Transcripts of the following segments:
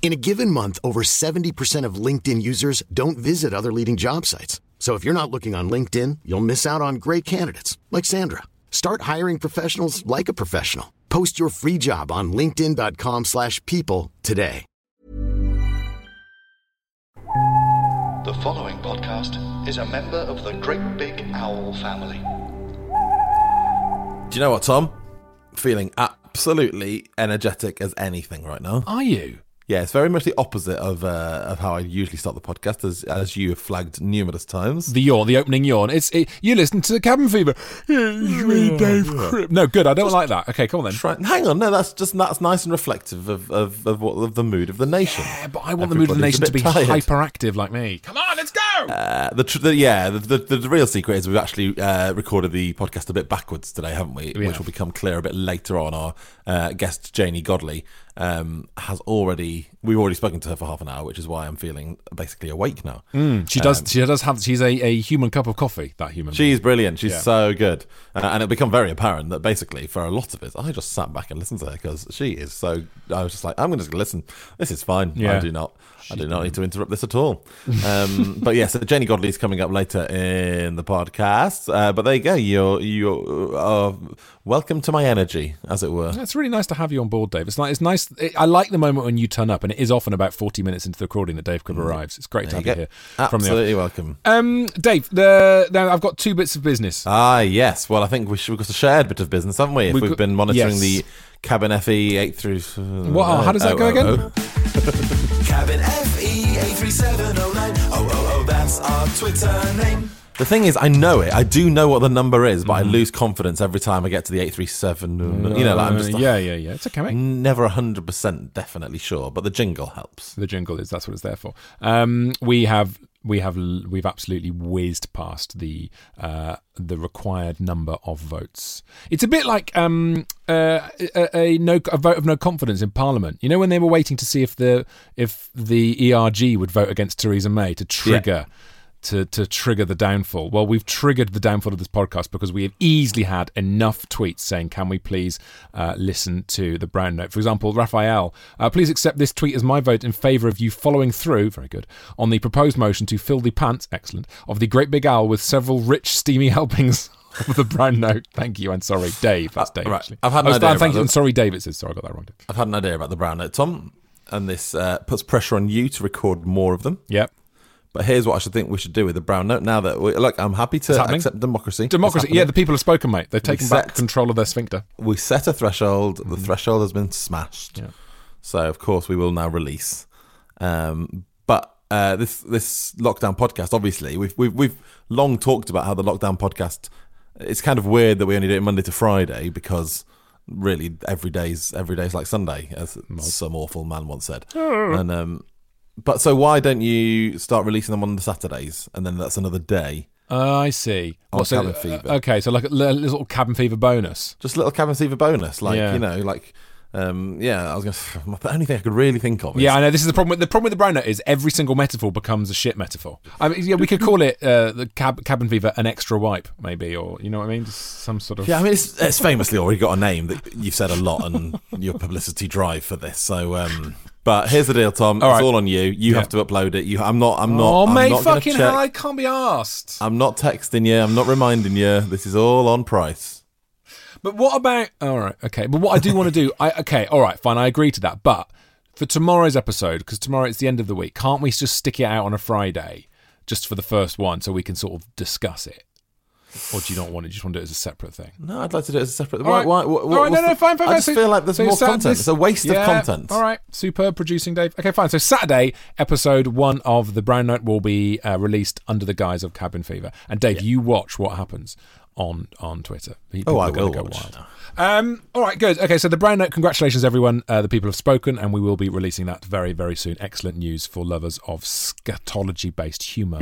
In a given month, over 70% of LinkedIn users don't visit other leading job sites. So if you're not looking on LinkedIn, you'll miss out on great candidates like Sandra. Start hiring professionals like a professional. Post your free job on linkedin.com/people slash people today. The following podcast is a member of the Great Big Owl family. Do you know what, Tom? Feeling absolutely energetic as anything right now. Are you? Yeah, it's very much the opposite of uh, of how I usually start the podcast, as as you have flagged numerous times. The yawn, the opening yawn. It's it, you listen to the Cabin Fever. It's me, Dave Cribb. No, good. I don't like that. Okay, come on then. Try, hang on, no, that's just that's nice and reflective of of, of what of the mood of the nation. Yeah, but I want the mood of the nation to be tired. hyperactive like me. Come on, let's go. Uh, the, tr- the yeah, the, the the real secret is we've actually uh, recorded the podcast a bit backwards today, haven't we? We Which have. will become clear a bit later on. Our uh, guest Janey Godley um, has already we've already spoken to her for half an hour, which is why I'm feeling basically awake now. she does. she does have. She's a, a human cup of coffee. That human. being. She's brilliant. She's Yeah. so good, uh, and it'll become very apparent that basically for a lot of it, I just sat back and listened to her because she is so. I was just like, I'm going to listen. This is fine. I do not. I do not need to interrupt this at all. Um, but yes, yeah, so Jenny Godley is coming up later in the podcast. Uh, but there you go. You're you're uh, welcome to my energy, as it were. It's really nice to have you on board, Dave. It's like it's nice. It, I like the moment when you turn up, and it is often about forty minutes into the recording that Dave Cribb arrives. It's great to Mm. Have you you here. Absolutely welcome. um, Dave. The now I've got two bits of business. Ah, yes. Well, I think we should, we've got a shared bit of business, haven't we? If We've we've, got- been monitoring yes. the Cabin FE eight through. What- oh, how does that go again? Cabin FE 83709. Oh, oh, oh, that's our Twitter name. The thing is, I know it. I do know what the number is, but I Mm. lose confidence every time I get to the 837. You know, like I'm just yeah, yeah, yeah. It's okay, mate. never 100% definitely sure, but the jingle helps. The jingle is that's what it's there for. Um, we have we have we've absolutely whizzed past the uh, the required number of votes. It's a bit like um, uh, a, a no a vote of no confidence in Parliament. You know when they were waiting to see if the if the ERG would vote against Theresa May to trigger. To, to trigger the downfall. Well, we've triggered the downfall of this podcast because we have easily had enough tweets saying, "Can we please uh, listen to the Brown Note?" For example, Raphael, uh, please accept this tweet as my vote in favour of you following through. Very good on the proposed motion to fill the pants. Excellent of the Great Big Owl with several rich, steamy helpings. Of the brown note. Thank you and sorry, Dave. That's Dave. Uh, right. Actually. I've had an Oh, idea Thank you and sorry, Dave. It says sorry. I got that wrong. Dave. I've had an idea about the brown note, Tom, and this uh, puts pressure on you to record more of them. Yep. But here's what I should think we should do with the brown note. Now that we, look, I'm happy to accept democracy. Democracy. Yeah, the people have spoken, mate. They've taken back control of their sphincter. we set a threshold. The threshold has been smashed. Mm-hmm. Yeah. So of course we will now release. Um, but uh, this this lockdown podcast, obviously, we've we've we've long talked about how the lockdown podcast. It's kind of weird that we only do it Monday to Friday because really every day's every day's like Sunday, as some awful man once said. and um, but so why don't you start releasing them on the Saturdays, and then that's another day. Uh, I see. On so- cabin fever. uh, okay, so like a little cabin fever bonus. Just a little cabin fever bonus, like Yeah. you know, like um, yeah. I was gonna. The only thing I could really think of. Is, Yeah, I know. This is the problem. With, the problem with the brown note is every single metaphor becomes a shit metaphor. I mean, yeah, we could call it uh, the cab- cabin fever an extra wipe, maybe, or you know what I mean? Just some sort of. Yeah, I mean, it's, it's famously already got a name that you've said a lot and your publicity drive for this. So, um, but here's the deal, Tom. All it's all on you. You Yeah. have to upload it. You, I'm not. I'm not. oh, I'm mate, not fucking hell! I can't be asked. I'm not texting you. I'm not reminding you. This is all on price. But what about? All right, okay. But what I do want to do, I okay, all right, fine. I agree to that. But for tomorrow's episode, because tomorrow it's the end of the week, can't we just stick it out on a Friday, just for the first one, so we can sort of discuss it? or do you not want it? You just want to do it as a separate thing? No, I'd like to do it as a separate. All Why? right. why, what, All right, no, no, fine, fine, I just So- feel like there's so more Sat- content. It's a waste yeah, of content. All right, superb producing, Dave. Okay, fine. So Saturday, episode one of the Brown Note will be uh, released under the guise of Cabin Fever. And Dave, you watch what happens on on Twitter. People Oh, I will go watch. wild. Um, all right, good. Okay, so the Brown Note. Congratulations, everyone. Uh, the people have spoken, and we will be releasing that very, very soon. Excellent news for lovers of scatology-based humour.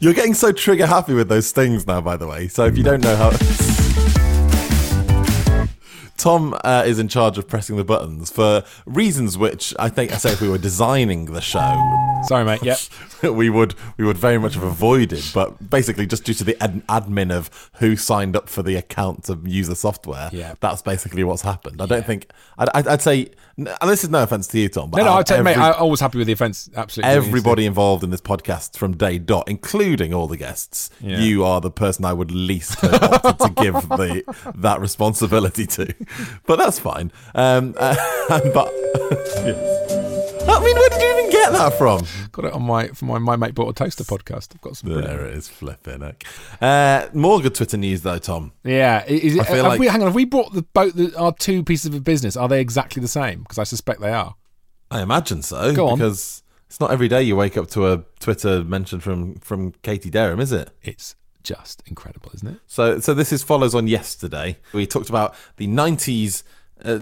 You're getting so trigger happy with those things now, by the way. So if you don't know how. Tom uh, is in charge of pressing the buttons for reasons which I think I say if we were designing the show, Sorry, mate. Yep. we would we would very much have avoided. But basically, just due to the ad- admin of who signed up for the account to use the software, Yeah. that's basically what's happened. I don't think I'd, I'd, I'd say, and this is no offense to you, Tom, but No, no, I'll of tell you, mate. I'm always happy with the offence. Absolutely. Everybody involved in this podcast from day dot, including all the guests, Yeah. you are the person I would least have opted to give the that responsibility to. But that's fine. Um, uh, but yes. I mean, where did you even get that from? Got it on my from my My Mate Bought a Toaster podcast. I've got some. There it is, flipping heck. Uh, more good Twitter news though, Tom. Yeah, is it, I feel like- we, hang on. Have we brought the both the, our two pieces of business? Are they exactly the same? Because I suspect they are. I imagine so. Go on. because it's not every day you wake up to a Twitter mention from from Katie Derham, is it? It's just incredible, isn't it? So, so this is follows on yesterday. We talked about the '90s uh,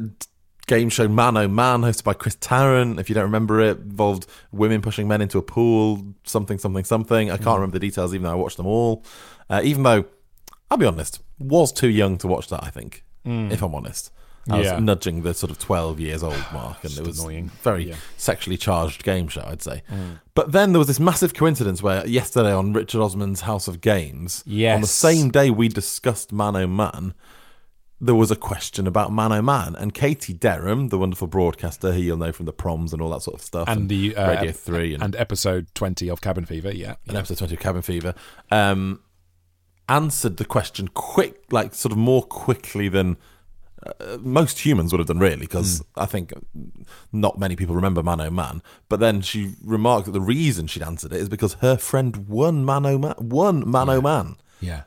game show Man Oh Man, hosted by Chris Tarrant. If you don't remember it, involved women pushing men into a pool, something, something, something. I can't remember the details, even though I watched them all. Uh, even though, I'll be honest, was too young to watch that. I think, if I'm honest. I was Yeah. nudging the sort of 12 years old mark, and it was annoying. very Yeah. sexually charged game show, I'd say. But then there was this massive coincidence where yesterday on Richard Osman's House of Games, yes. on the same day we discussed Man O Man, there was a question about Man O Man. And Katie Derham, the wonderful broadcaster who you'll know from the proms and all that sort of stuff, And the uh, Radio 3 and, and episode twenty of Cabin Fever. Yeah, and episode 20 of Cabin Fever, um, answered the question quick, like sort of more quickly than uh, most humans would have done, really, because I think not many people remember Man O Man. But then she remarked that the reason she'd answered it is because her friend won Man O Man. Won Man O Man. yeah.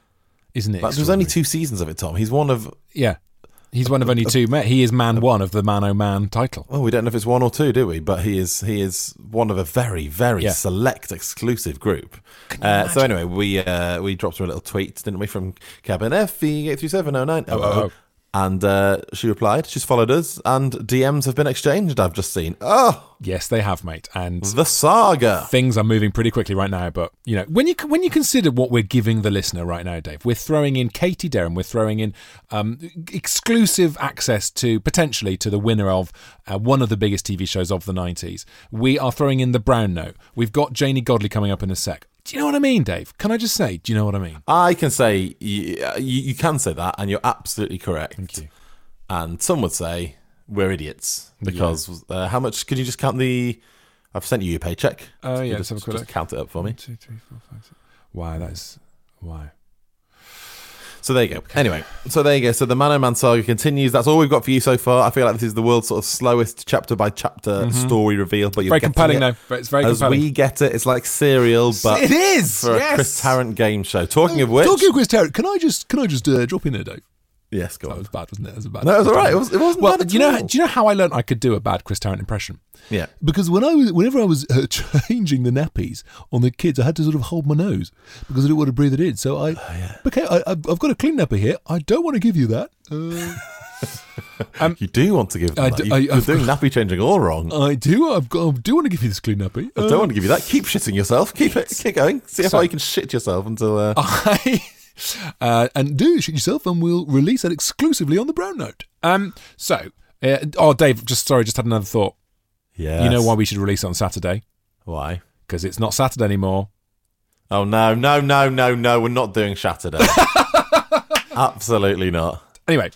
Isn't it? Like, there was only two seasons of it, Tom. He's one of. Yeah, he's one of only two men. He is man one of the Man O Man title. Well, we don't know if it's one or two, do we? But he is he is one of a very very Yeah. select exclusive group. Uh, so anyway, we uh, we dropped her a little tweet, didn't we, from Cabin F eight three seven oh nine Oh, oh, oh. And uh, she replied. She's followed us, and DMs have been exchanged. I've just seen. Oh, Yes, they have, mate. And the saga. things are moving pretty quickly right now. But you know, when you when you consider what we're giving the listener right now, Dave, we're throwing in Katie Derham, we're throwing in um, exclusive access to potentially to the winner of uh, one of the biggest TV shows of the '90s. We are throwing in the Brown Note. We've got Janey Godley coming up in a sec. Do you know what I mean, Dave? Can I just say, do you know what I mean? I can say you, you, can say that, and you're absolutely correct. Thank you. And some would say we're idiots because uh, how much? Could you just count the? I've sent you your paycheck. Oh, yeah, Could let's have a just, quick just look. count it up for me. One, two, three, four, five, six. Why? That is why. So there you go. Anyway, so there you go. So the Man O Man saga continues. That's all we've got for you so far. I feel like this is the world's sort of slowest chapter by chapter story reveal, but you're Mm-hmm. Very compelling, it. though. But it's very As compelling. we get it, it's like serial, but it is for yes. a Chris Tarrant game show. Talking of which, Talking of Chris Tarrant, can I just can I just uh, drop in there, Dave? Yes, go That on. was bad, wasn't it? That was bad. No, it was all right. It, was, it wasn't well, bad you know? all. Do you know how I learned I could do a bad Chris Tarrant impression? Yeah. Because when I was, whenever I was uh, changing the nappies on the kids, I had to sort of hold my nose because I didn't want to breathe it in. So I, okay, I, I've I've got a clean nappy here. I don't want to give you that. Uh, You do want to give them I that. You, I- you're I've doing nappy changing all wrong. I do. I've got. I do want to give you this clean nappy. I don't want to give you that. Keep shitting yourself. Keep it. Keep going. See how So- far you can shit yourself until. Uh, I uh, and do shit yourself, and we'll release that exclusively on the Brown Note. Um. So, uh, oh, Dave, just sorry, just had another thought. yeah. You know why we should release it on Saturday? Why? Because it's not Saturday anymore. Oh no, no, no, no, no! We're not doing Saturday. Absolutely not. Anyway,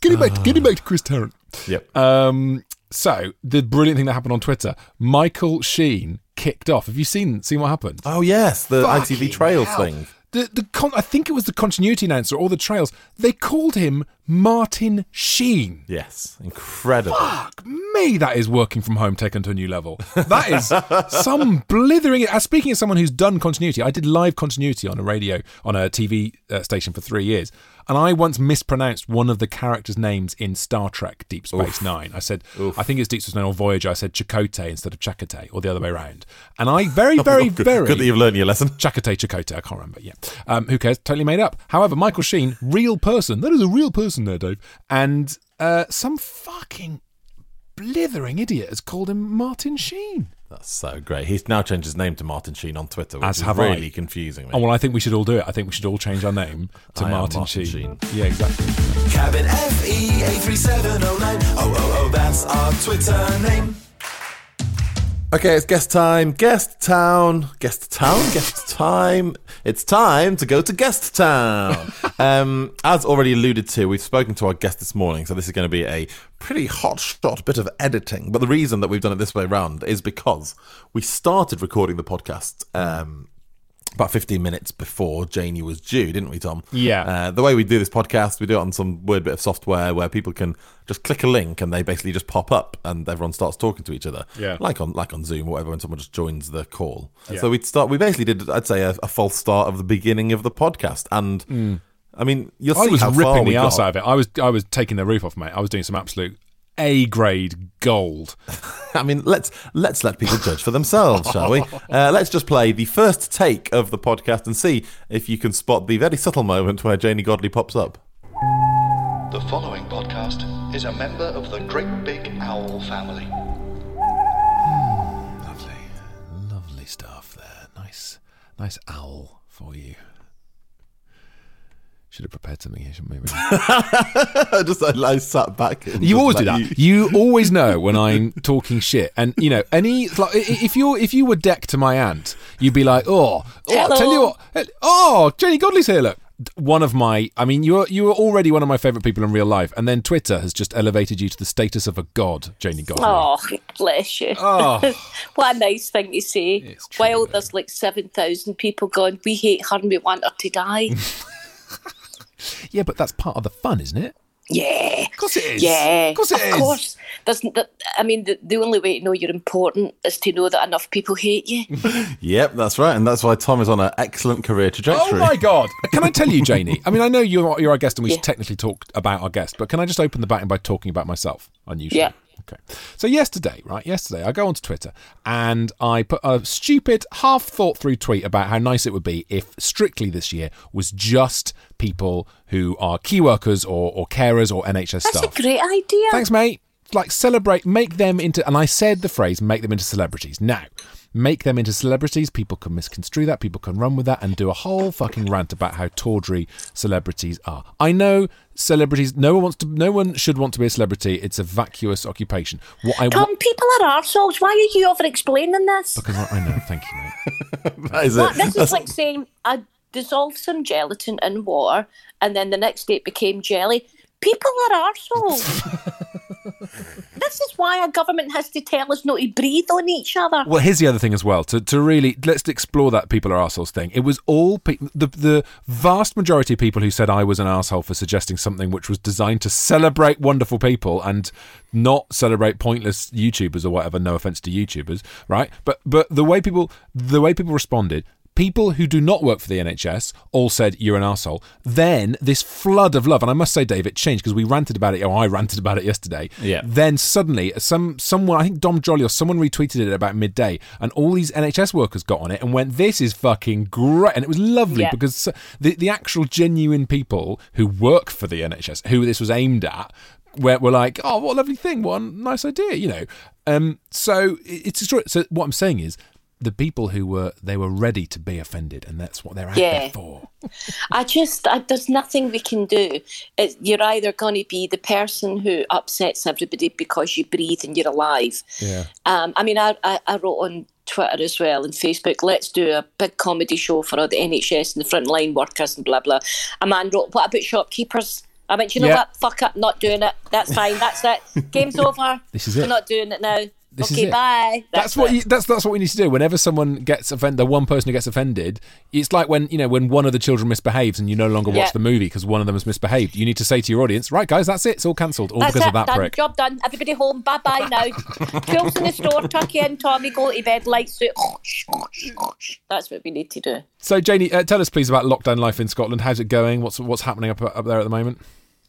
getting back, to, getting back to Chris Tarrant. Yep. Um, so the brilliant thing that happened on Twitter, Michael Sheen kicked off. Have you seen seen what happened? oh yes, the Fucking ITV Trails hell. thing. The the con- I think it was the continuity announcer or the trails. They called him Martin Sheen. Yes, incredible. Fuck me, that is working from home taken to a new level. That is some blithering. Uh, speaking as someone who's done continuity, I did live continuity on a radio, on a TV uh, station for three years. And I once mispronounced one of the characters' names in Star Trek Deep Space Nine. I said, I think it's Deep Space Nine or Voyager. I said Chakotay instead of Chakotay, or the other way around. And I very, very, Good, very. good that you've learned your lesson. Chakotay, Chakotay, I can't remember. Yeah. Um, who cares? Totally made up. However, Michael Sheen, real person. That is a real person there, Dave. And uh, some fucking blithering idiot has called him Martin Sheen. That's so great. He's now changed his name to Martin Sheen on Twitter, which As is have I. really confusing me. Oh, well, I think we should all do it. I think we should all change our name to I am Martin, Martin Sheen. Sheen. Yeah, exactly. Cabin FE 83709. Oh, oh, oh, that's our Twitter name. Okay, it's guest time. Guest town. Guest town? Guest time. It's time to go to guest town. um, as already alluded to, we've spoken to our guest this morning, so this is going to be a pretty hot shot bit of editing. But the reason that we've done it this way round is because we started recording the podcast um, about 15 minutes before Janey was due, didn't we, Tom? Yeah. Uh, the way we do this podcast, we do it on some weird bit of software where people can just click a link and they basically just pop up and everyone starts talking to each other. Yeah. Like on like on Zoom or whatever when someone just joins the call. So we start. We basically did, I'd say, a, a false start of the beginning of the podcast. And I mean, you'll see. I was ripping the got. out of it. I was I was taking the roof off, mate. I was doing some absolute A grade gold. I mean, let's let's let people judge for themselves, shall we? Uh, let's just play the first take of the podcast and see if you can spot the very subtle moment where Janey Godley pops up. The following podcast is a member of the Great Big Owl family. Lovely, lovely stuff there. Nice, nice owl for you. Should have prepared something here, shouldn't we? really? I just I, I sat back. And You always do that. you- You always know when I'm talking shit, and you know any like if you if you were deck to my aunt, you'd be like, oh, oh tell you what, eh, oh, Jenny Godley's here. Look, one of my, I mean, you're you were already one of my favorite people in real life, and then Twitter has just elevated you to the status of a god, Janey Godley. Oh, bless you. Oh. what a nice thing to say. It's While though. there's like 7,000 people going, we hate her and we want her to die. Yeah, but that's part of the fun, isn't it? yeah. Of course it is. Yeah, of course it is. Of course. There's, n- I mean, the, the only way to know you're important is to know that enough people hate you. Yep, that's right, and that's why Tom is on an excellent career trajectory. Oh my god! Can I tell you, Janey? I mean, I know you're you're our guest, and we Yeah. should technically talk about our guest, but can I just open the batting by talking about myself? Unusually. Yeah. Okay. So yesterday, right? Yesterday, I go onto Twitter and I put a stupid, half thought through tweet about how nice it would be if Strictly this year was just people who are key workers or, or carers or NHS stuff. That's staff. a great idea. Thanks, mate. Like celebrate, make them into, and I said the phrase, make them into celebrities. Now, make them into celebrities. People can misconstrue that. People can run with that and do a whole fucking rant about how tawdry celebrities are. I know celebrities. No one wants to. No one should want to be a celebrity. It's a vacuous occupation. What I Tom, want. people are arseholes. Why are you over explaining this? Because I, I know. Thank you, mate. that is What? it. This is like saying I dissolved some gelatin in water and then the next day it became jelly. People are arseholes. this is why our government has to tell us not to breathe on each other. Well, here's the other thing as well. To, to really let's explore that people are assholes thing. It was all pe- the the vast majority of people who said I was an asshole for suggesting something which was designed to celebrate wonderful people and not celebrate pointless YouTubers or whatever. No offense to YouTubers, right? But but the way people the way people responded. People who do not work for the NHS all said you're an asshole. Then this flood of love, and I must say, Dave, it changed because we ranted about it. Oh, I ranted about it yesterday. Yeah. Then suddenly, some someone, I think Dom Jolly or someone retweeted it at about midday, and all these NHS workers got on it and went, "This is fucking great," and it was lovely Yeah. because the the actual genuine people who work for the NHS, who this was aimed at, were, were like, "Oh, what a lovely thing! What a nice idea!" You know. Um. So it- it's extra- so what I'm saying is. The people who were they were ready to be offended, and that's what they're out Yeah. there for. I just, I, there's nothing we can do. It, you're either going to be the person who upsets everybody because you breathe and you're alive. Yeah. Um, I mean, I, I, I wrote on Twitter as well and Facebook, let's do a big comedy show for all the NHS and the frontline workers and blah, blah. A man wrote, what about shopkeepers? I went, you know Yeah. what? Fuck up, not doing it. That's fine. That's it. Game's over. This is it. We're not doing it now. This okay, is it. bye. That's, what you, that's that's what we need to do. Whenever someone gets offended, the one person who gets offended, it's like when you know when one of the children misbehaves and you no longer watch Yeah. the movie because one of them has misbehaved. You need to say to your audience, right, guys, that's it. It's all cancelled, all That's because it, of that done. prick. Job done. Everybody home. Bye bye now. Tools in the store. Tuck you in. Tommy, go to bed. Lights out. That's what we need to do. So, Janey, uh, tell us please about lockdown life in Scotland. How's it going? What's what's happening up up there at the moment?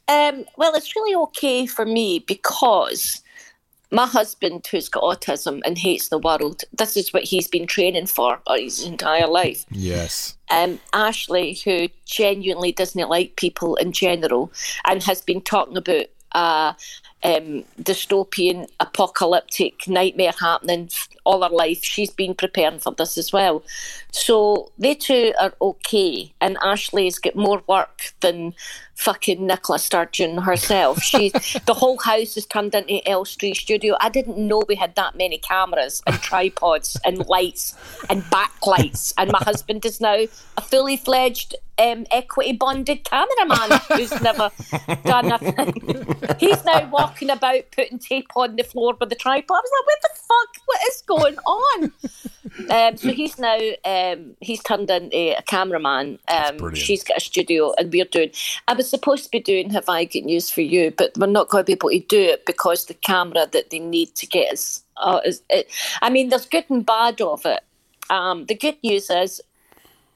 Um, well, it's really okay for me because my husband, who's got autism and hates the world, this is what he's been training for uh, his entire life. Yes. Um, Ashley, who genuinely doesn't like people in general and has been talking about a um, dystopian, apocalyptic nightmare happening all her life, she's been preparing for this as well. So they two are okay, and Ashley's got more work than fucking Nicola Sturgeon herself. She, the whole house is turned into Elstree Studio. I didn't know we had that many cameras and tripods and lights and backlights. And my husband is now a fully fledged um, equity bonded cameraman who's never done a thing. He's now walking about putting tape on the floor with the tripod. I was like, what the fuck? What is going on? Um, so he's now um, he's turned into a cameraman. Um, she's got a studio, and we're doing. I was supposed to be doing "Have I Got News for You," but we're not going to be able to do it because the camera that they need to get is. Uh, is it, I mean, there's good and bad of it. Um, the good news is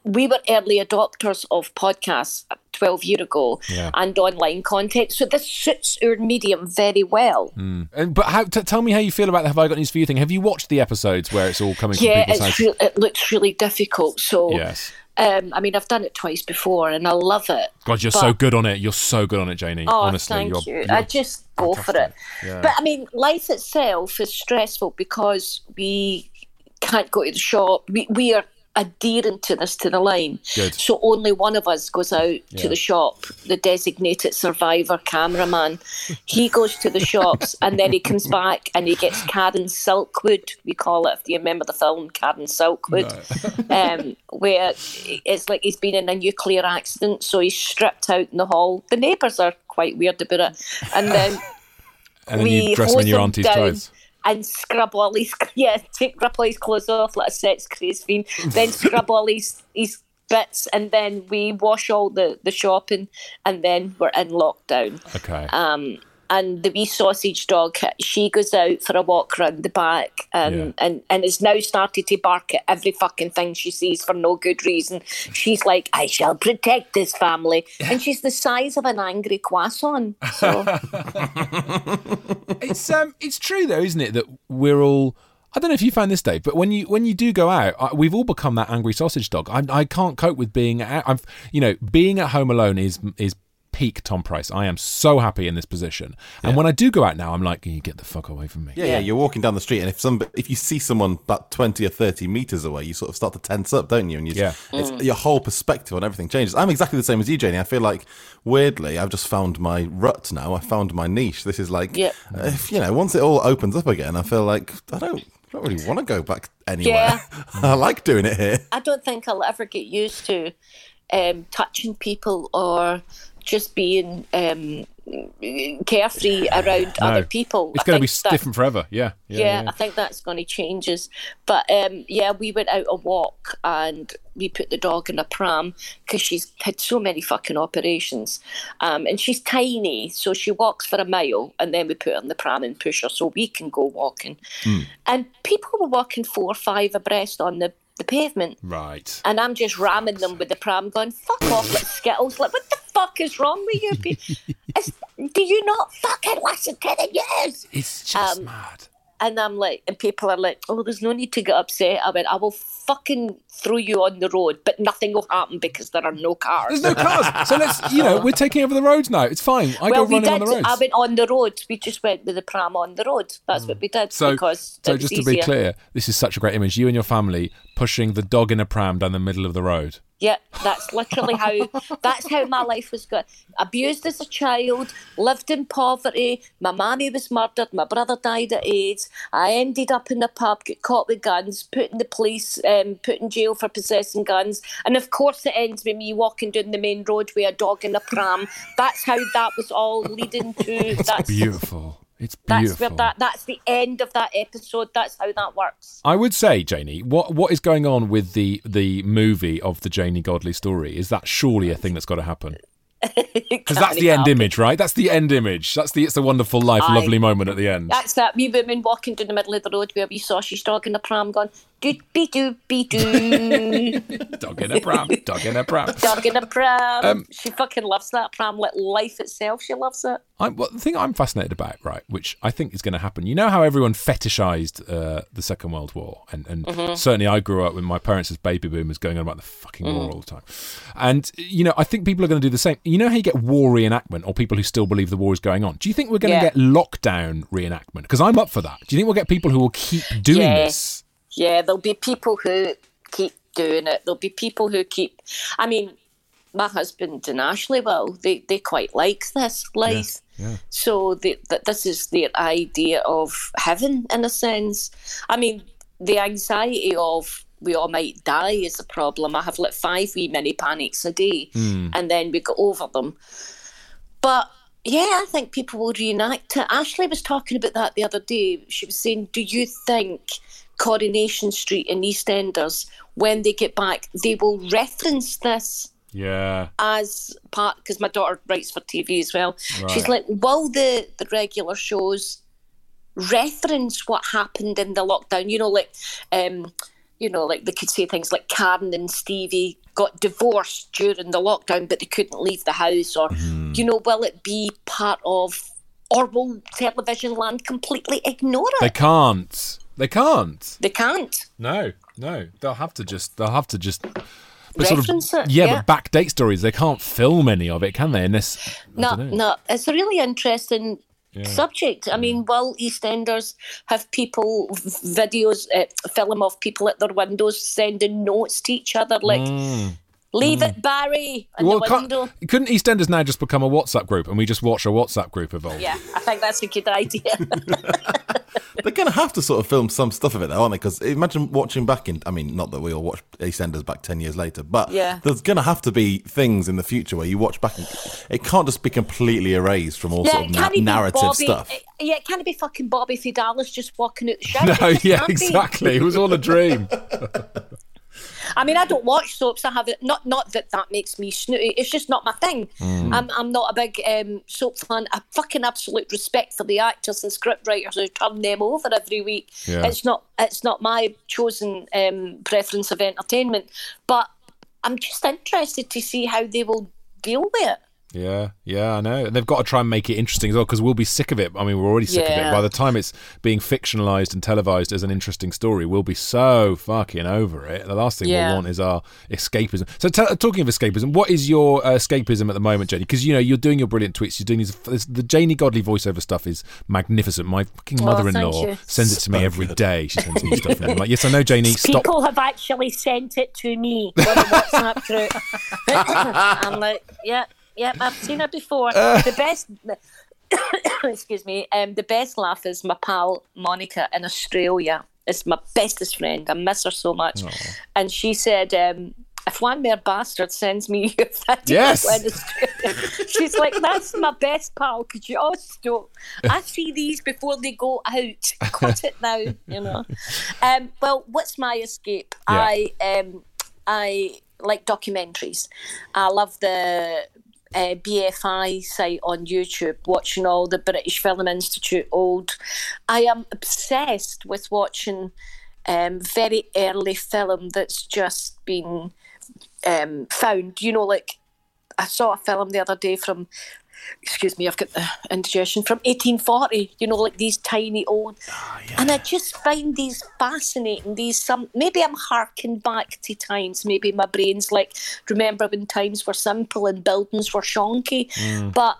we were early adopters of podcasts 12 years ago Yeah. and online content. So this suits our medium very well. And, but how? T- tell me how you feel about the "Have I Got News for You" thing. Have you watched the episodes where it's all coming Yeah, from people's it's re- it looks really difficult. So, Yes. Um, I mean, I've done it twice before and I love it. God, you're But- so good on it. You're so good on it, Janey. Oh, Honestly, thank you're, you. you're I just go for it. But I mean, life itself is stressful because we can't go to the shop. We, we are adhering to this to the line. Good. So only one of us goes out Yeah. to the shop, the designated survivor cameraman. He goes to the shops and then he comes back and he gets Karen Silkwood, we call it, if you remember the film Karen Silkwood, um, where it's like he's been in a nuclear accident, so he's stripped out in the hall. The neighbours are quite weird about it. And then and then we you dress him in your auntie's clothes. And scrub all his yeah, take rip all his clothes off like a sex craze fiend, then scrub all his his bits, and then we wash all the the shopping, and then we're in lockdown. Okay. Um, and the wee sausage dog, she goes out for a walk round the back, and Yeah. and and has now started to bark at every fucking thing she sees for no good reason. She's like, "I shall protect this family," and she's the size of an angry croissant. So. it's um, it's true though, isn't it, that we're all. I don't know if you found this, Dave, but when you when you do go out, I, we've all become that angry sausage dog. I, I can't cope with being. out- I've you know being at home alone is is peak Tom Price. I am so happy in this position, and when I do go out now, I'm like, "Can you get the fuck away from me?" Yeah, yeah, you're walking down the street, and if some if you see someone about twenty or thirty meters away, you sort of start to tense up, don't you? And you Yeah. it's, your whole perspective on everything changes. I'm exactly the same as you, Janey. I feel like weirdly, I've just found my rut now. I found my niche. This is like, Yeah. if you know, once it all opens up again, I feel like I don't, I don't really want to go back anywhere. Yeah. I like doing it here. I don't think I'll ever get used to um, touching people or just being um, carefree around No. other people. It's going to be that- different forever. Yeah, yeah. Yeah, yeah. I think that's going to change. Us. But um, yeah, we went out a walk and we put the dog in a pram because she's had so many fucking operations. Um, and she's tiny, so she walks for a mile and then we put her in the pram and push her so we can go walking. And people were walking four or five abreast on the, the pavement. Right. And I'm just ramming them with the pram, going, fuck off, like Skittles. Like, what the fuck is wrong with you? pe- It's, do you not fucking listen to the news? It's just Um, mad. And I'm like, and people are like, oh, there's no need to get upset. I went, I will fucking throw you on the road, but nothing will happen because there are no cars. There's no cars, so let's. You know, we're taking over the roads now. It's fine. I well, go we running did. on the roads. I went on the road. We just went with the pram on the road. That's what we did So, because so just to be clear, this is such a great image. You and your family pushing the dog in a pram down the middle of the road. Yeah, that's literally how that's how my life was going. Abused as a child, lived in poverty. My mammy was murdered. My brother died of AIDS. I ended up in the pub, got caught with guns, put in the police, um, put in jail for possessing guns, and of course it ends with me walking down the main road with a dog in a pram. That's how that was all leading to. That's beautiful. It's That's where that. That's the end of that episode. That's how that works. I would say, Janey, what what is going on with the the movie of the Janey Godley story? Is that surely a thing that's got to happen? Because that's the end image, right? That's the end image. That's the it's a wonderful life, Aye. lovely moment at the end. That's that wee woman walking down the middle of the road where we saw she's dog in the pram going doopy doopy doo. Dog in a pram. Dog in a pram. dog in a pram. Um, she fucking loves that pram like life itself. She loves it. I, well, the thing I'm fascinated about, right, which I think is going to happen. You know how everyone fetishized uh, the Second World War, and, and Mm-hmm. certainly I grew up with my parents as baby boomers going on about the fucking Mm. war all the time. And you know, I think people are going to do the same. You know how you get war reenactment, or people who still believe the war is going on. Do you think we're going to Yeah. get lockdown reenactment? Because I'm up for that. Do you think we'll get people who will keep doing Yeah. this? Yeah, there'll be people who keep doing it. There'll be people who keep. I mean, my husband and Ashley will. They they quite like this life. yeah. So they, that this is their idea of heaven in a sense. I mean, the anxiety of we all might die is a problem. I have like five wee mini panics a day, hmm. and then we go over them. But yeah, I think people will reenact it. Ashley was talking about that the other day. She was saying, "Do you think Coronation Street and EastEnders, when they get back, they will reference this?" Yeah. as part because my daughter writes for TV as well. Right. She's like, will the the regular shows reference what happened in the lockdown? You know, like, um, you know, like they could say things like Karen and Stevie got divorced during the lockdown, but they couldn't leave the house, or you know, will it be part of? Or will television land completely ignore it? They can't. They can't. They can't. No, no. They'll have to just. They'll have to just. But Reference it, yeah, yeah. but backdate stories. They can't film any of it, can they? Unless I No, no, it's a really interesting subject. I mean, will EastEnders have people videos, uh, film of people at their windows sending notes to each other, like "Leave it, Barry," in Mm. Well, the couldn't EastEnders now just become a WhatsApp group and we just watch a WhatsApp group evolve? Yeah, I think that's a good idea. They're going to have to sort of film some stuff of it, though, aren't they? Because imagine watching back in. I mean, not that we all watch EastEnders back ten years later, but Yeah. there's going to have to be things in the future where you watch back. and It can't just be completely erased from all yeah, sort it of na- narrative Bobby, stuff. uh, Yeah, it can't be fucking Bobby Fidalis just walking out the shower. No, It yeah, can't be. exactly. It was all a dream. I mean, I don't watch soaps. I have it. Not not that that makes me snooty. It's just not my thing. Mm. I'm I'm not a big um, soap fan. I fucking absolute respect for the actors and scriptwriters who turn them over every week. Yeah. It's not it's not my chosen um, preference of entertainment, but I'm just interested to see how they will deal with it. Yeah, yeah, I know. And they've got to try and make it interesting as well because we'll be sick of it. I mean, we're already sick of it. By the time it's being fictionalized and televised as an interesting story, we'll be so fucking over it. The last thing Yeah. we'll want is our escapism. So, t- talking of escapism, what is your uh, escapism at the moment, Jenny? Because you know you're doing your brilliant tweets. You're doing these. This, the Janey Godley voiceover stuff is magnificent. My fucking mother-in-law thank sends it to me every day. She sends me stuff. And I'm like, yes, I know, Janey. Stop. People have actually sent it to me on a WhatsApp group. I'm like, yeah, yeah, I've seen it before. the best, excuse me, um, the best laugh is my pal Monica in Australia. It's my bestest friend. I miss her so much. And she said, um, if one mere bastard sends me your video Yes. she's like, that's my best pal. Could you also don't? I see these before they go out. Cut it now, you know. Um, well, what's my escape? Yeah. I um, I like documentaries. I love the uh, BFI site on YouTube, watching all the British Film Institute old. I am obsessed with watching um, very early film that's just been um, found. You know, like I saw a film the other day from. Excuse me, I've got the indigestion from 1840. You know, like these tiny old, ah, and I just find these fascinating. These some maybe I'm harking back to times. Maybe my brain's like remember when times were simple and buildings were shonky. Mm. But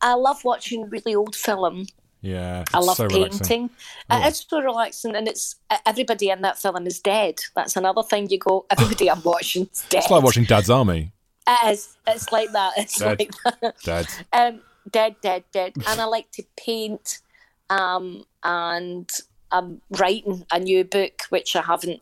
I love watching really old film. Yeah, I love so painting. It oh. is so relaxing, and it's everybody in that film is dead. That's another thing. You go, everybody I'm watching is dead. It's like watching Dad's Army. It is. It's like that. It's Dead. like that. Dad. Um, dead, dead, dead. And I like to paint, um, and I'm writing a new book, which I haven't.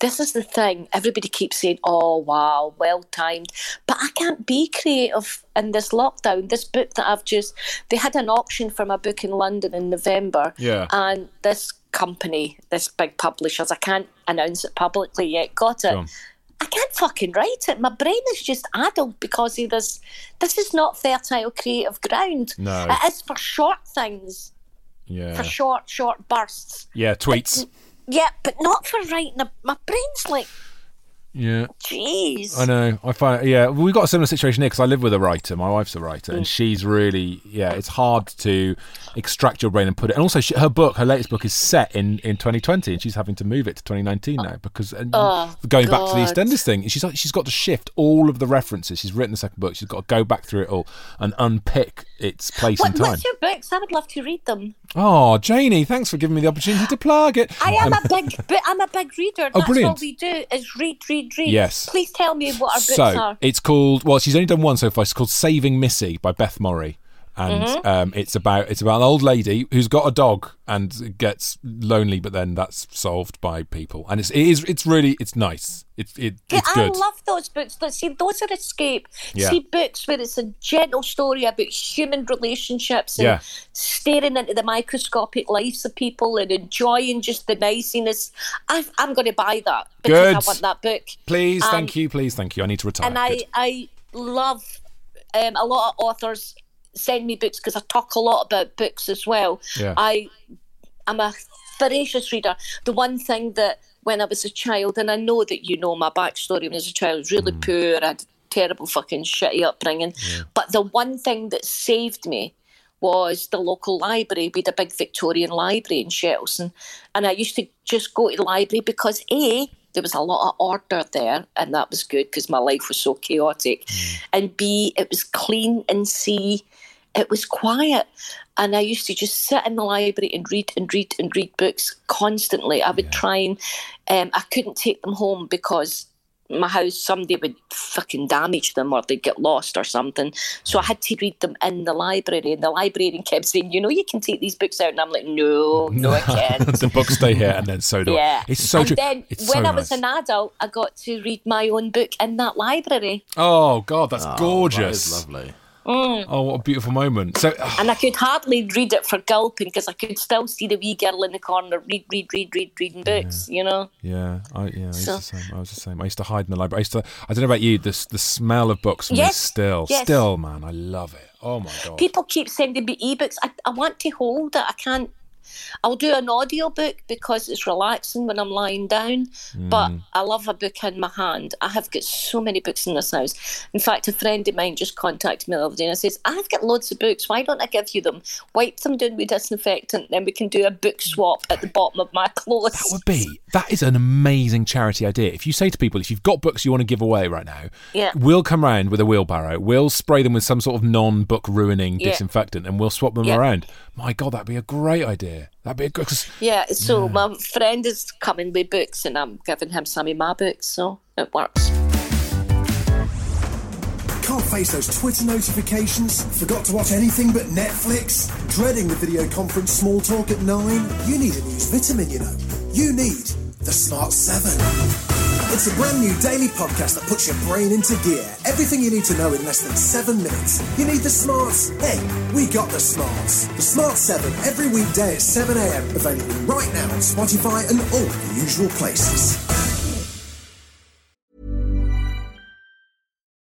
This is the thing. Everybody keeps saying, "Oh, wow, well timed," but I can't be creative in this lockdown. This book that I've just they had an auction for my book in London in November, Yeah. and this company, this big publishers, I can't announce it publicly yet, got it. On. I can't fucking write it. My brain is just addled because of this. This is not fertile creative ground. No. It is for short things, Yeah. for short, short bursts. Yeah, tweets. Yeah, but not for writing. A, my brain's like, Yeah. jeez. I know. I find yeah, we've got a similar situation here because I live with a writer. My wife's a writer, Mm. and she's really yeah. It's hard to extract your brain and put it. And also, she, her book, her latest book, is set in in 2020, and she's having to move it to 2019 now because and Oh, going back to the God. EastEnders thing. She's like- she's got to shift all of the references. She's written the second book. She's got to go back through it all and unpick its place What, in time. what's your books? I would love to read them. Oh, Janey, thanks for giving me the opportunity to plug it. I am a big, I'm a big reader. Oh, That's brilliant. all we do is read, read, read. Yes. Please tell me what our books so are. it's called well she's only done one so far it's called saving missy by beth morrey and Mm-hmm. um, it's about it's about an old lady who's got a dog and gets lonely but then that's solved by people and it's it is it's really it's nice it's it, it's I good love those books. But see, those are escape. Yeah. See books where it's a gentle story about human relationships and Yeah. staring into the microscopic lives of people and enjoying just the niceness. i I'm going to buy that because Good. I want that book. please Um, thank you please thank you i need to retire and I, Good. I love um, a lot of authors send me books because I talk a lot about books as well. Yeah. I I'm a voracious reader. The one thing that when I was a child, and I know that you know my backstory when I was a child, I was really mm. poor, I had terrible fucking shitty upbringing. But the one thing that saved me was the local library. We had a big Victorian library in Shettleston. And I used to just go to the library because A, there was a lot of order there, and that was good because my life was so chaotic. And B, it was clean, and C, it was quiet. And I used to just sit in the library and read and read and read books constantly. I would try and um, I couldn't take them home because my house somebody would fucking damage them or they'd get lost or something. So I had to read them in the library. And the librarian kept saying, you know, you can take these books out. And I'm like, no, no, I can't. the books stay here and then so do Yeah. I it's so and true then it's when so I was nice. an adult, I got to read my own book in that library. oh god that's Oh, gorgeous That is lovely. oh what a beautiful moment so And I could hardly read it for gulping because I could still see the wee girl in the corner read, read, read, read, reading books, you know? Yeah, I, yeah, I, used So- the same. I was the same. I used to hide in the library. I used to. I don't know about you. This the smell of books Yes, still, yes. still, man. I love it. Oh my god. People keep sending me ebooks. I, I want to hold it. I can't. I'll do an audiobook because it's relaxing when I'm lying down, but mm. I love a book in my hand. I have got so many books in this house. In fact, a friend of mine just contacted me the other day and says, I've got loads of books. Why don't I give you them? Wipe them down with disinfectant, then we can do a book swap at the bottom of my clothes. That would be. That is an amazing charity idea. If you say to people, if you've got books you want to give away right now, Yeah. we'll come round with a wheelbarrow. We'll spray them with some sort of non-book ruining Yeah. disinfectant, and we'll swap them Yeah. around. My God, that'd be a great idea. That'd be a good. 'cause- Yeah, so my friend is coming with books and I'm giving him some of my books, so it works. Can't face those Twitter notifications? Forgot to watch anything but Netflix? Dreading the video conference small talk at 9? You need a news vitamin, you know. You need the Smart 7. It's a brand new daily podcast that puts your brain into gear. Everything you need to know in less than seven minutes. You need the smarts? Hey, we got the smarts. The Smart 7 every weekday at 7 a.m. Available right now on Spotify and all the usual places.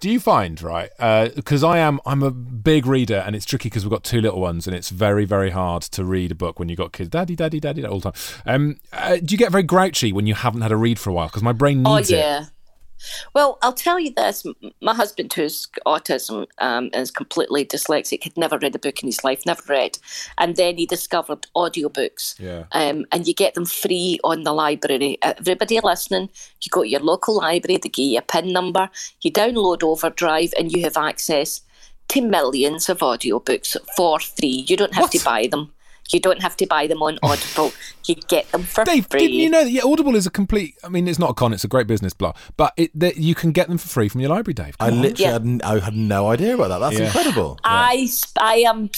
Do you find right? Because I am, I'm a big reader, and it's tricky because we've got two little ones, and it's very, very hard to read a book when you've got kids. Daddy, daddy, daddy, all the time. Um, uh, do you get very grouchy when you haven't had a read for a while? Because my brain Oh needs it. Well, I'll tell you this: my husband, who's autism um, and is completely dyslexic, had never read a book in his life, never read, and then he discovered audiobooks. Yeah. Um, and you get them free on the library. Everybody listening, you go to your local library, they give you a PIN number, you download Overdrive, and you have access to millions of audiobooks for free. You don't have to buy them. You don't have to buy them on Audible. you get them for Dave, free. didn't you know that yeah, Audible is a complete? I mean, it's not a con; it's a great business, blah. But it, that you can get them for free from your library, Dave. I on. literally had, n- I had no idea about that. That's Yeah. incredible. I I am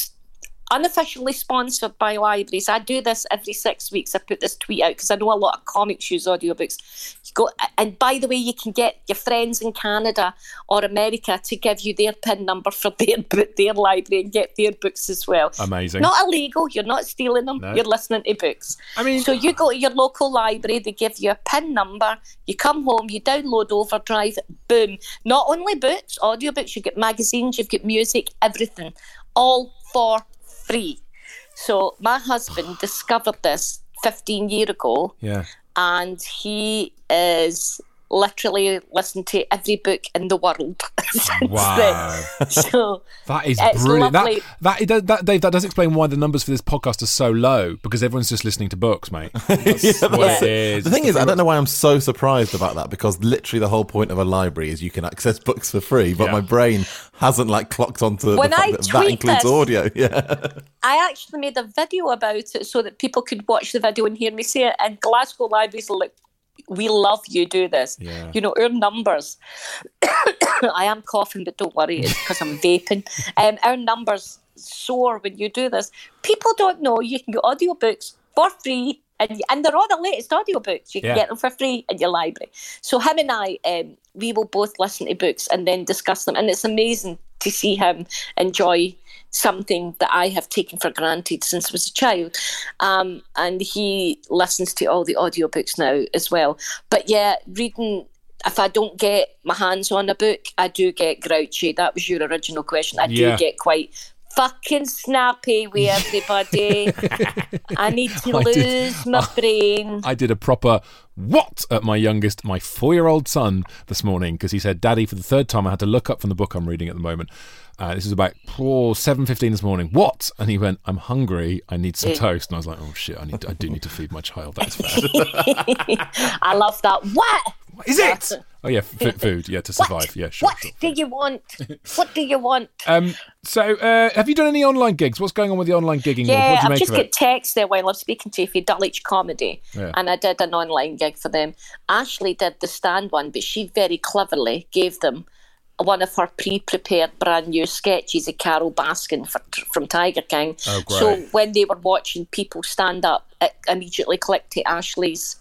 unofficially sponsored by libraries. I do this every six weeks. I put this tweet out because I know a lot of comics use audiobooks. You go, and by the way, you can get your friends in Canada or America to give you their PIN number for their book- their library and get their books as well. Amazing. Not illegal. You're not stealing them. No. You're listening to books. I mean- so you go to your local library. They give you a PIN number. You come home. You download Overdrive. Boom. Not only books, audiobooks. You get magazines. You've got music. Everything, all for free. So my husband discovered this 15 year ago, Yeah. and he is literally listened to every book in the world since Wow. then. So That is brilliant. That, lovely. that, it does- that, Dave, that does explain why the numbers for this podcast are so low because everyone's just listening to books, mate. That's Yeah, what that's it it. is. The thing is, I don't know why I'm so surprised about that because literally the whole point of a library is you can access books for free, but Yeah. my brain hasn't like clocked onto When the fact I that that includes this- audio. Yeah. I actually made a video about it so that people could watch the video and hear me say it. And Glasgow libraries are like, we love you do this. Yeah. You know, our numbers. I am coughing, but don't worry, it's because I'm vaping. Um, our numbers soar when you do this. People don't know you can get audiobooks for free. And, and they're all the latest audiobooks. You can Yeah. get them for free in your library. So him and I, um, we will both listen to books and then discuss them. And it's amazing to see him enjoy something that I have taken for granted since I was a child. Um, and he listens to all the audiobooks now as well. But yeah, reading, if I don't get my hands on a book, I do get grouchy. That was your original question. I Yeah. do get quite fucking snappy with everybody. I need to I did- lose my brain. I did a proper what at my youngest, my four year old son this morning because he said, Daddy, for the third time, I had to look up from the book I'm reading at the moment. Uh, this is about oh, 7.15 this morning. What? And he went, I'm hungry. I need some toast. And I was like, oh, shit, I, need I do need to feed my child. That's fair. I love that. What? What is it? Oh, yeah, f- food. Yeah, to survive. Yeah, sure. What do you want? What do you want? Um, so, uh, have you done any online gigs? What's going on with the online gigging? Yeah, what I've just of got it? text there while I'm speaking to you for Dulwich Comedy, Yeah. and I did an online gig for them. Ashley did the stand one, but she very cleverly gave them one of her pre-prepared brand new sketches of Carole Baskin for, from Tiger King. Oh. So when they were watching people stand up, it immediately clicked to Ashley's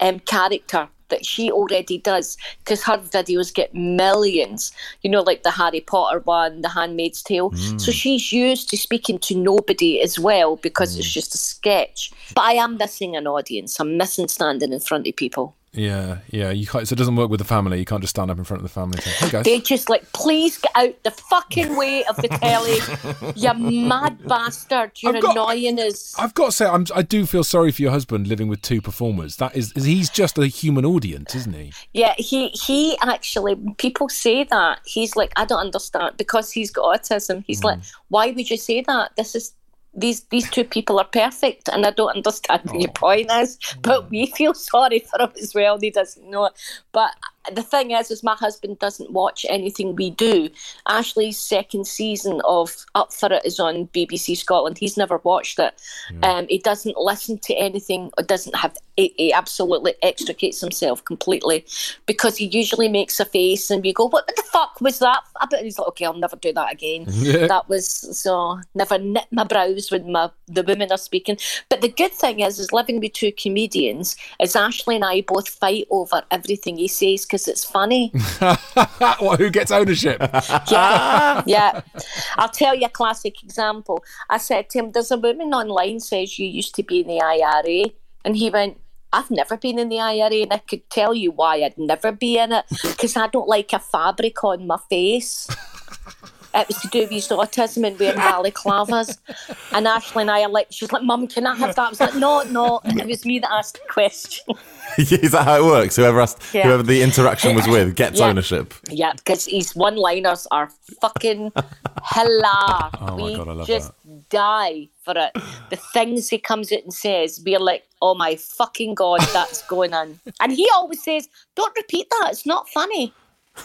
um, character that she already does because her videos get millions. You know, like the Harry Potter one, The Handmaid's Tale. Mm. So she's used to speaking to nobody as well because Mm. it's just a sketch. But I am missing an audience. I'm missing standing in front of people. Yeah, yeah. You can't, so it doesn't work with the family. You can't just stand up in front of the family and say, hey, guys. They just like, please get out the fucking way of the telly, you mad bastard. You're got- annoying us. I've got to say, I'm, I do feel sorry for your husband living with two performers. That is, he's just a human audience, isn't he? Yeah, he he actually people say that. He's like, I don't understand because he's got autism. He's hmm. like, why would you say that? This is these these two people are perfect and I don't understand what your oh. point is. But mm. we feel sorry for him as well. He doesn't know it. But the thing is, is my husband doesn't watch anything we do. Ashley's second season of Up for It is on BBC Scotland. He's never watched it. Um, he doesn't listen to anything. Or doesn't have. He, he absolutely extricates himself completely because he usually makes a face and we go, "What the fuck was that?" about?" And he's like, "Okay, I'll never do that again." That was so never knit my brows when my the women are speaking. But the good thing is, is living with two comedians, is Ashley and I both fight over everything he says because it's funny. what, who gets ownership? yeah, yeah. I'll tell you a classic example. I said to him, "There's a woman online says you used to be in the IRA," and he went, I've never been in the IRA, and I could tell you why I'd never be in it because I don't like a fabric on my face. It was to do with his autism and wearing balaclavas. And Ashley and I are like, she's like, Mum, can I have that? I was like, no, no. And it was me that asked the question. Is that how it works? Whoever asked, Yeah. whoever the interaction was with gets Yeah. ownership. Yeah, because his one liners are fucking hilarious. Oh my we God, I love just die for it. The things he comes out and says, we're like, oh my fucking God, that's going on. And he always says, don't repeat that, it's not funny.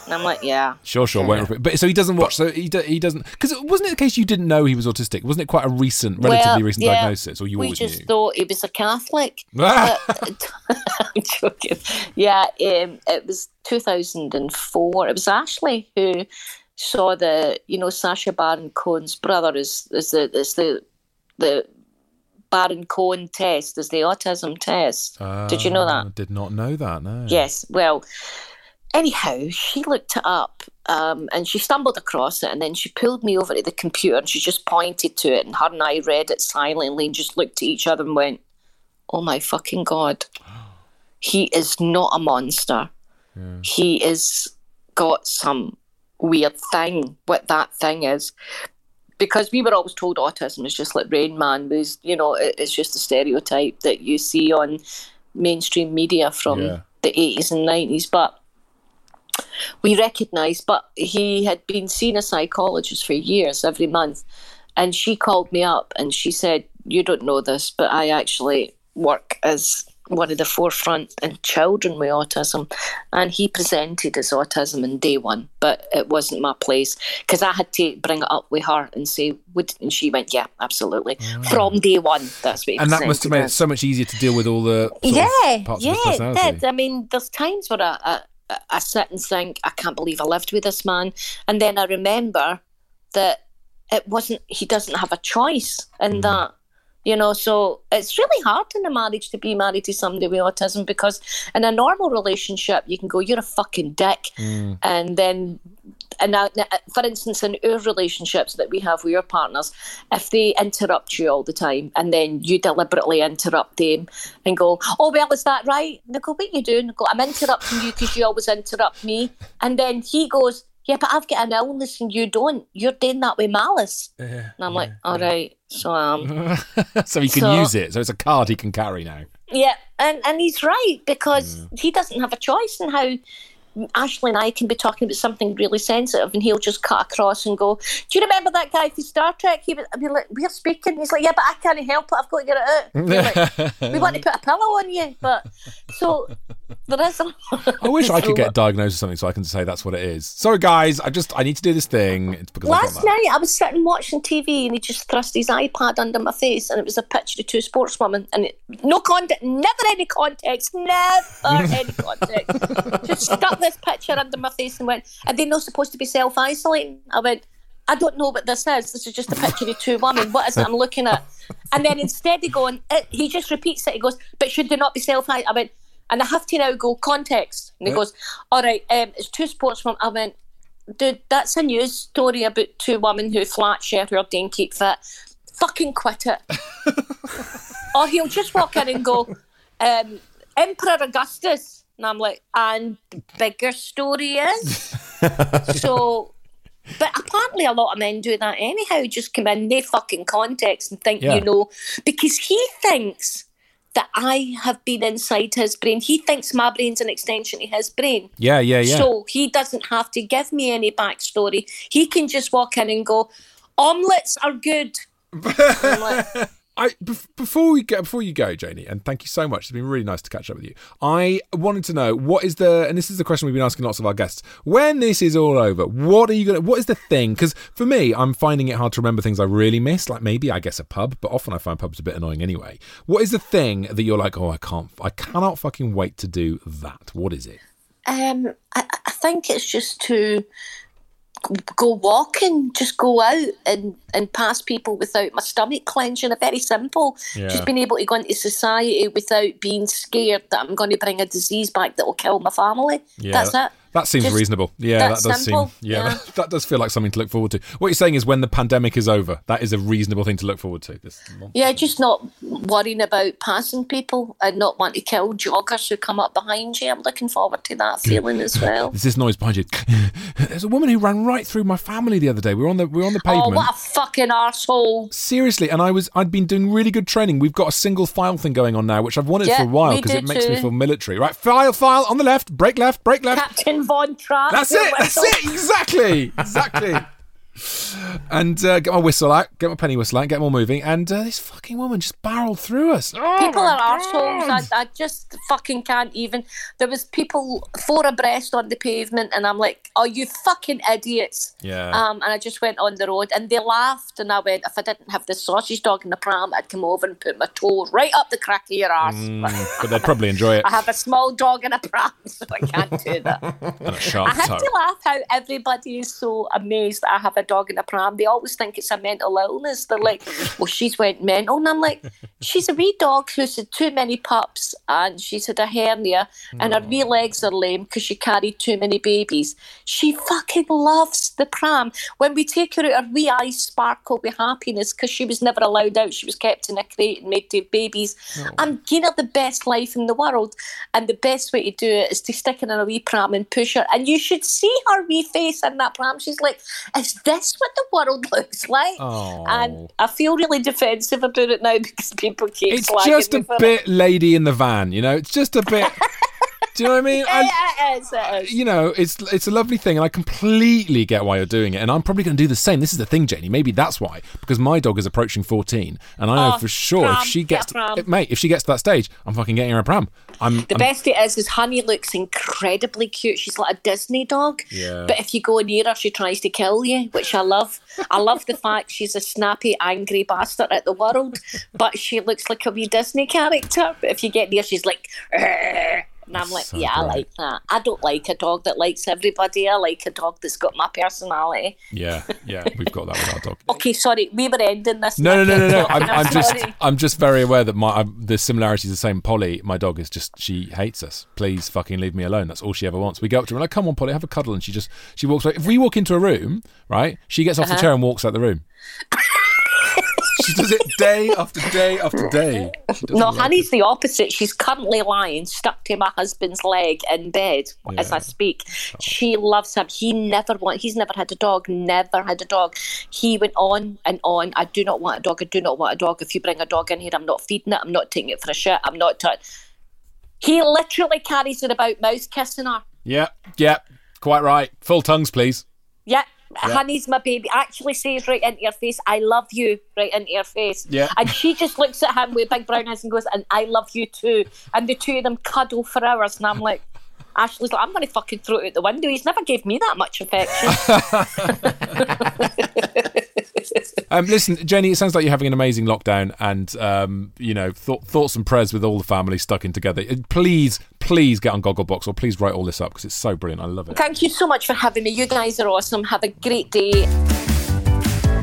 And I'm like, yeah. Sure, sure. Won't repeat. But so he doesn't watch. So he do, he doesn't because wasn't it the case you didn't know he was autistic? Wasn't it quite a recent, relatively Well, recent yeah, diagnosis, or you we always just knew? thought he was a Catholic. But- I'm joking. Yeah, um, it was 2004. It was Ashley who saw the, you know, Sacha Baron Cohen's brother is is the is the the Baron Cohen test, is the autism test. Did you know that? Ah, Did not know that. No. Yes. Well, anyhow, she looked it up um, and she stumbled across it and then she pulled me over to the computer and she just pointed to it and her and I read it silently and just looked at each other and went, oh my fucking God. He is not a monster. He is got some weird thing, what that thing is. Because we were always told autism is just like Rain Man was, you know, it's just a stereotype that you see on mainstream media from Yeah. the 80s and 90s. But we recognised, but he had been seeing a psychologist for years, every month. And she called me up and she said, You don't know this, but I actually work as one of the forefront in children with autism. And he presented his autism in day one, but it wasn't my place because I had to bring it up with her and say, Would, and she went, Yeah, absolutely. Mm. From day one. That's what And that must have made it so much easier to deal with all the Yeah, yeah, of his personality. did. I mean, there's times where I, I, I sit and think, I can't believe I lived with this man. And then I remember that it wasn't, he doesn't have a choice in Mm. that. You know, so it's really hard in a marriage to be married to somebody with autism because in a normal relationship, you can go, you're a fucking dick. Mm. And then, and now, now, for instance, in our relationships that we have with our partners, if they interrupt you all the time and then you deliberately interrupt them and go, oh, well, is that right? And they go, what you doing? I go, I'm interrupting you because you always interrupt me. And then he goes, yeah, but I've got an illness and you don't. You're doing that with malice. And I'm like, all right, so um, so he can So- use it. So it's a card he can carry now. yeah, and, and he's right because he doesn't have a choice in how Ashley and I can be talking about something really sensitive and he'll just cut across and go, Do you remember that guy from Star Trek? He I'd be like, We're speaking. He's like, Yeah, but I can't help it. I've got to get it out. Like, we want to put a pillow on you. But so there is a. I wish I could get diagnosed with something so I can say that's what it is. Sorry, guys. I just I need to do this thing. It's because Last that. night I was sitting watching TV and he just thrust his iPad under my face and it was a picture of two sportswomen and it, no context, never any context, never any context. just stuck this picture under my face and went, are they not supposed to be self-isolating? I went, I don't know what this is. This is just a picture of two women. What is it I'm looking at? And then instead of going, it, he just repeats it. He goes, but should they not be self-isolating? I went, and I have to now go context. And he Yeah. goes, all right, um, it's two sportswomen. I went, dude, that's a news story about two women who flat share her day and keep fit. Fucking quit it. or he'll just walk in and go, um, Emperor Augustus. And I'm like, and the bigger story is. so, but apparently a lot of men do that anyhow, just come in, no fucking context and think Yeah. you know, because he thinks that I have been inside his brain. He thinks my brain's an extension of his brain. Yeah, yeah, yeah. So he doesn't have to give me any backstory. He can just walk in and go, omelets are good. I'm like, I before we go before you go, Janey, and thank you so much. It's been really nice to catch up with you. I wanted to know what is the and this is the question we've been asking lots of our guests. When this is all over, what are you gonna? What is the thing? Because for me, I'm finding it hard to remember things I really miss. Like maybe I guess a pub, but often I find pubs a bit annoying anyway. What is the thing that you're like? Oh, I can't, I cannot fucking wait to do that. What is it? um, I, I think it's just to go walking, just go out and, and pass people without my stomach clenching. A very simple. Yeah. Just being able to go into society without being scared that I'm going to bring a disease back that will kill my family. That's it. That seems Just reasonable. Yeah, that that does simple, seem. Yeah, yeah. That, that does feel like something to look forward to. What you're saying is, when the pandemic is over, that is a reasonable thing to look forward to. This, Yeah, just not worrying about passing people and not want to kill joggers who come up behind you. I'm looking forward to that feeling as well. There's this noise behind you. There's a woman who ran right through my family the other day. We were on the we were on the pavement. Oh, what a fucking arsehole. Seriously, and I was I'd been doing really good training. We've got a single file thing going on now, which I've wanted Yeah, for a while because it makes me feel military. Right, file, file on the left, break left, break left. Captain Von Trapp. That's it. That's it. Exactly. Exactly. And uh, get my whistle out, get my penny whistle out, get them all moving, and uh, this fucking woman just barreled through us. Oh People my are God. arseholes. I, I just fucking can't even. There was people four abreast on the pavement, and I'm like, "Oh, you fucking idiots!" Yeah. Um, and I just went on the road, and they laughed, and I went, "If I didn't have the sausage dog in the pram, I'd come over and put my toe right up the crack of your ass." Mm, but they'd probably enjoy it. I have a small dog in a pram, so I can't do that. And a sharp I have toe. to laugh how everybody is so amazed that I have a dog in a pram. They always think it's a mental illness. They're like, well, she's went mental. And I'm like, she's a wee dog who's had too many pups and she's had a hernia and her wee legs are lame because she carried too many babies. She fucking loves the pram. When we take her out, her wee eyes sparkle with happiness because she was never allowed out. She was kept in a crate and made to have babies. I'm giving her the best life in the world. And the best way to do it is to stick her in a wee pram and push her. And you should see her wee face in that pram. She's like, is this what the world looks like? Oh. And I feel really defensive about it now because people keep It's just a bit lady in the van, you know. It's just a bit. Do you know what I mean? I- Yeah, it is, it is. you know, it's it's a lovely thing, and I completely get why you're doing it. And I'm probably going to do the same. This is the thing, Janey. Maybe that's why, because my dog is approaching 14, and I know Oh, for sure pram, if she gets, to, mate, if she gets to that stage, I'm fucking getting her a pram. I'm The I'm- best it is is Honey looks incredibly cute. She's like a Disney dog. Yeah. But if you go near her, she tries to kill you, which I love. I love the fact she's a snappy, angry bastard at the world, but she looks like a wee Disney character. But if you get near, she's like, "Arr." And I'm like, So yeah, I like that. I don't like a dog that likes everybody. I like a dog that's got my personality. yeah, yeah, we've got that with our dog. Okay, sorry, we were ending this. No, no, no, no, no. I'm. I'm just. I'm just very aware that my I'm, the similarity is the same. Polly, my dog, is just she hates us. Please, fucking leave me alone. That's all she ever wants. We go up to her and like, come on, Polly, have a cuddle, and she just she walks away. If we walk into a room, right, she gets off the Uh-huh. chair and walks out the room. she does it day after day after day. No, like Honey's the opposite. She's currently lying stuck to my husband's leg in bed as I speak. Oh. She loves him. He never want. He's never had a dog. Never had a dog. He went on and on. I do not want a dog. I do not want a dog. If you bring a dog in here, I'm not feeding it. I'm not taking it for a shit. I'm not. T- he literally carries it about, mouth kissing her. Yeah, yeah, quite right. Full tongues, please. Yeah. Honey's my baby. Actually says right into your face, I love you, right into your face. Yeah. And she just looks at him with big brown eyes and goes, and I love you too. And the two of them cuddle for hours. And I'm like, Ashley's like, I'm going to fucking throw it out the window. He's never gave me that much affection. Um, listen, Jenny, it sounds like you're having an amazing lockdown, and um, you know, th- thoughts and prayers with all the family stuck in together. Uh, Please, please get on Gogglebox, or please write all this up because it's so brilliant. I love it. Thank you so much for having me. You guys are awesome. Have a great day.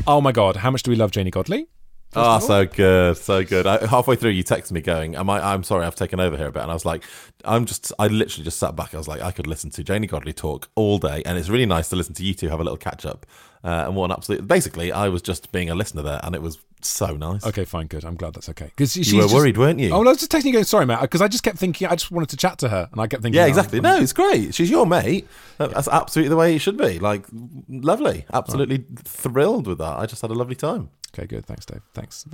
Oh my God, how much do we love Janey Godley? Oh, so good, so good. I, halfway through, you texted me going, "Am I? I'm sorry, I've taken over here a bit." And I was like, "I'm just." I literally just sat back. I was like, I could listen to Janey Godley talk all day, and it's really nice to listen to you two have a little catch up. Uh, and what an absolute! Basically, I was just being a listener there, and it was so nice. Okay, fine, good. I'm glad that's okay. Because You were worried, weren't you? Oh, no, I was just texting you going, sorry, Matt, because I just kept thinking, I just wanted to chat to her, and I kept thinking, Yeah, oh, exactly. No, it's great. She's your mate. That- That's absolutely the way it should be. Like, lovely. Absolutely thrilled with that. I just had a lovely time. Okay, good. Thanks, Dave. Thanks.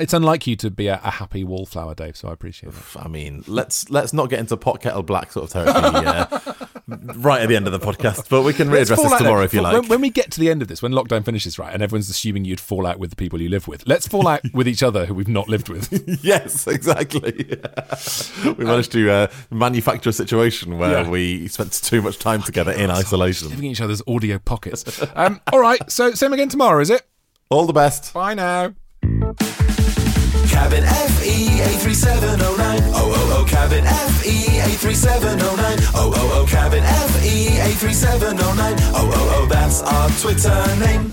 It's, unlike you to be a, a happy wallflower, Dave. So I appreciate it. I mean, let's let's not get into pot kettle black sort of territory uh, right at the end of the podcast, but we can readdress this tomorrow there. if you When- like. When, we get to the end of this, when lockdown finishes, right, and everyone's assuming you'd fall out with the people you live with, let's fall out with each other who we've not lived with. yes, exactly. we managed to uh, manufacture a situation where Yeah. we spent too much time together in isolation. Living in each other's audio pockets. Um, all right, so same again tomorrow, is it? All the best. Bye now. Cabin FE 83709. Oh, oh, oh, cabin FE 83709. Oh, oh, oh, cabin FE 83709. Oh, oh, oh, that's our Twitter name.